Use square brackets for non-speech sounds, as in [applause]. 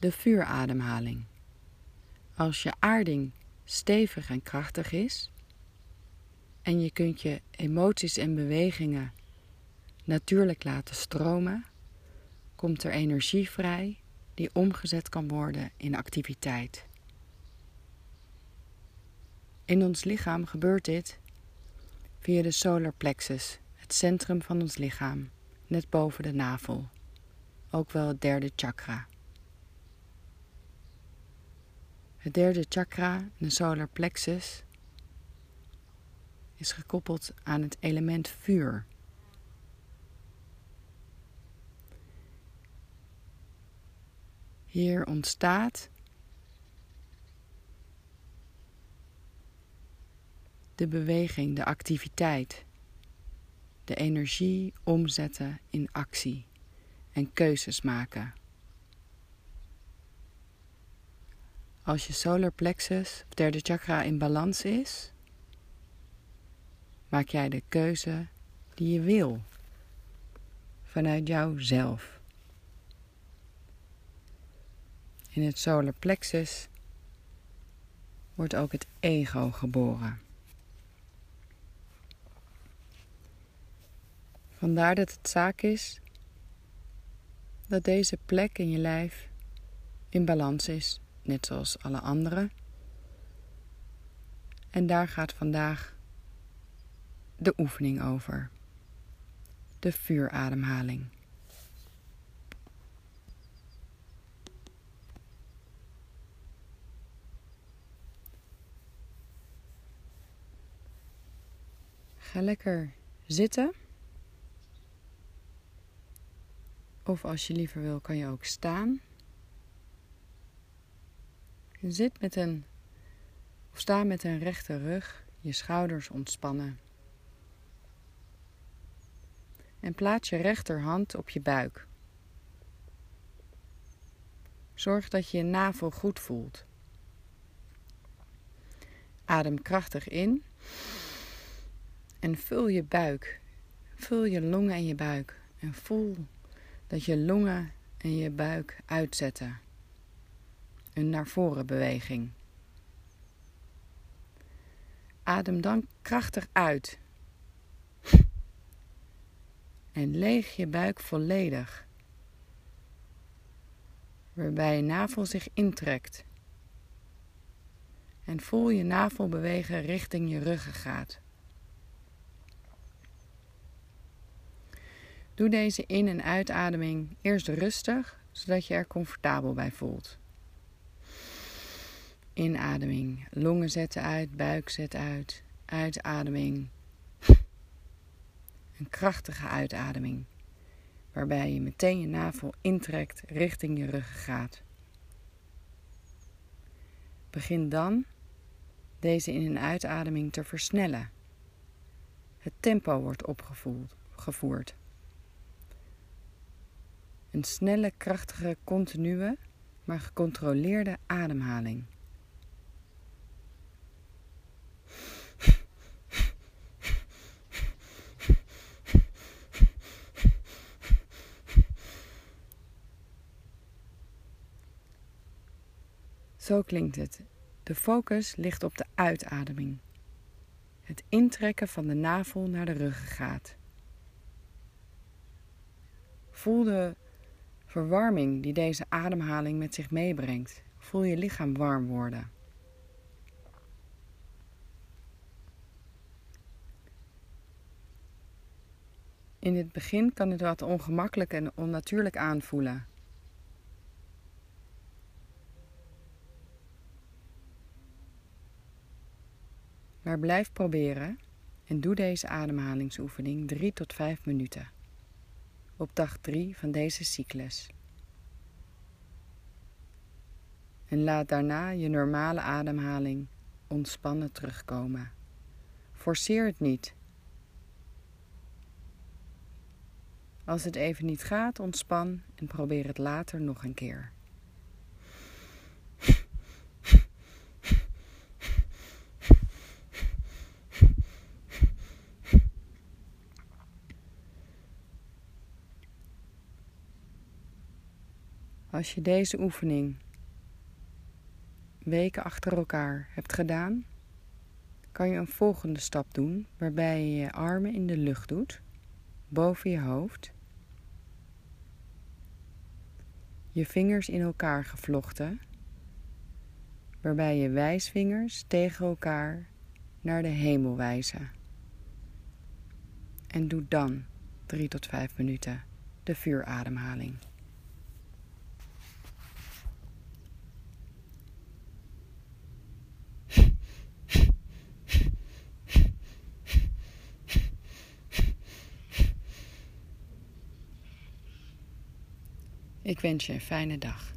de vuurademhaling. Als je aarding stevig en krachtig is en je kunt je emoties en bewegingen natuurlijk laten stromen, komt er energie vrij die omgezet kan worden in activiteit. In ons lichaam gebeurt dit via de solar plexus, het centrum van ons lichaam, net boven de navel, ook wel het derde chakra. Het derde chakra, de solar plexus, is gekoppeld aan het element vuur. Hier ontstaat de beweging, de activiteit, de energie omzetten in actie en keuzes maken. Als je solar plexus of derde chakra in balans is, maak jij de keuze die je wil vanuit jouzelf. In het solar plexus wordt ook het ego geboren. Vandaar dat het zaak is dat deze plek in je lijf in balans is, net zoals alle andere. En daar gaat vandaag de oefening over. De vuurademhaling. Ga lekker zitten. Of als je liever wil, kan je ook staan. Zit met een of sta met een rechte rug, je schouders ontspannen. En plaats je rechterhand op je buik. Zorg dat je je navel goed voelt. Adem krachtig in en vul je buik. Vul je longen en je buik en voel dat je longen en je buik uitzetten. Een naar voren beweging. Adem dan krachtig uit. En leeg je buik volledig. Waarbij je navel zich intrekt. En voel je navel bewegen richting je ruggengraat. Doe deze in- en uitademing eerst rustig, zodat je er comfortabel bij voelt. Inademing, longen zetten uit, buik zet uit. Uitademing, [laughs] een krachtige uitademing, waarbij je meteen je navel intrekt richting je ruggengraat. Begin dan deze in- en uitademing te versnellen. Het tempo wordt opgevoerd. Een snelle, krachtige, continue, maar gecontroleerde ademhaling. Zo klinkt het. De focus ligt op de uitademing. Het intrekken van de navel naar de ruggengraat. Voel de verwarming die deze ademhaling met zich meebrengt. Voel je lichaam warm worden. In het begin kan het wat ongemakkelijk en onnatuurlijk aanvoelen. Maar blijf proberen en doe deze ademhalingsoefening 3 tot 5 minuten op dag 3 van deze cyclus. En laat daarna je normale ademhaling ontspannen terugkomen. Forceer het niet. Als het even niet gaat, ontspan en probeer het later nog een keer. Als je deze oefening weken achter elkaar hebt gedaan, kan je een volgende stap doen waarbij je je armen in de lucht doet, boven je hoofd. Je vingers in elkaar gevlochten, waarbij je wijsvingers tegen elkaar naar de hemel wijzen. En doe dan 3 tot 5 minuten de vuurademhaling. Ik wens je een fijne dag.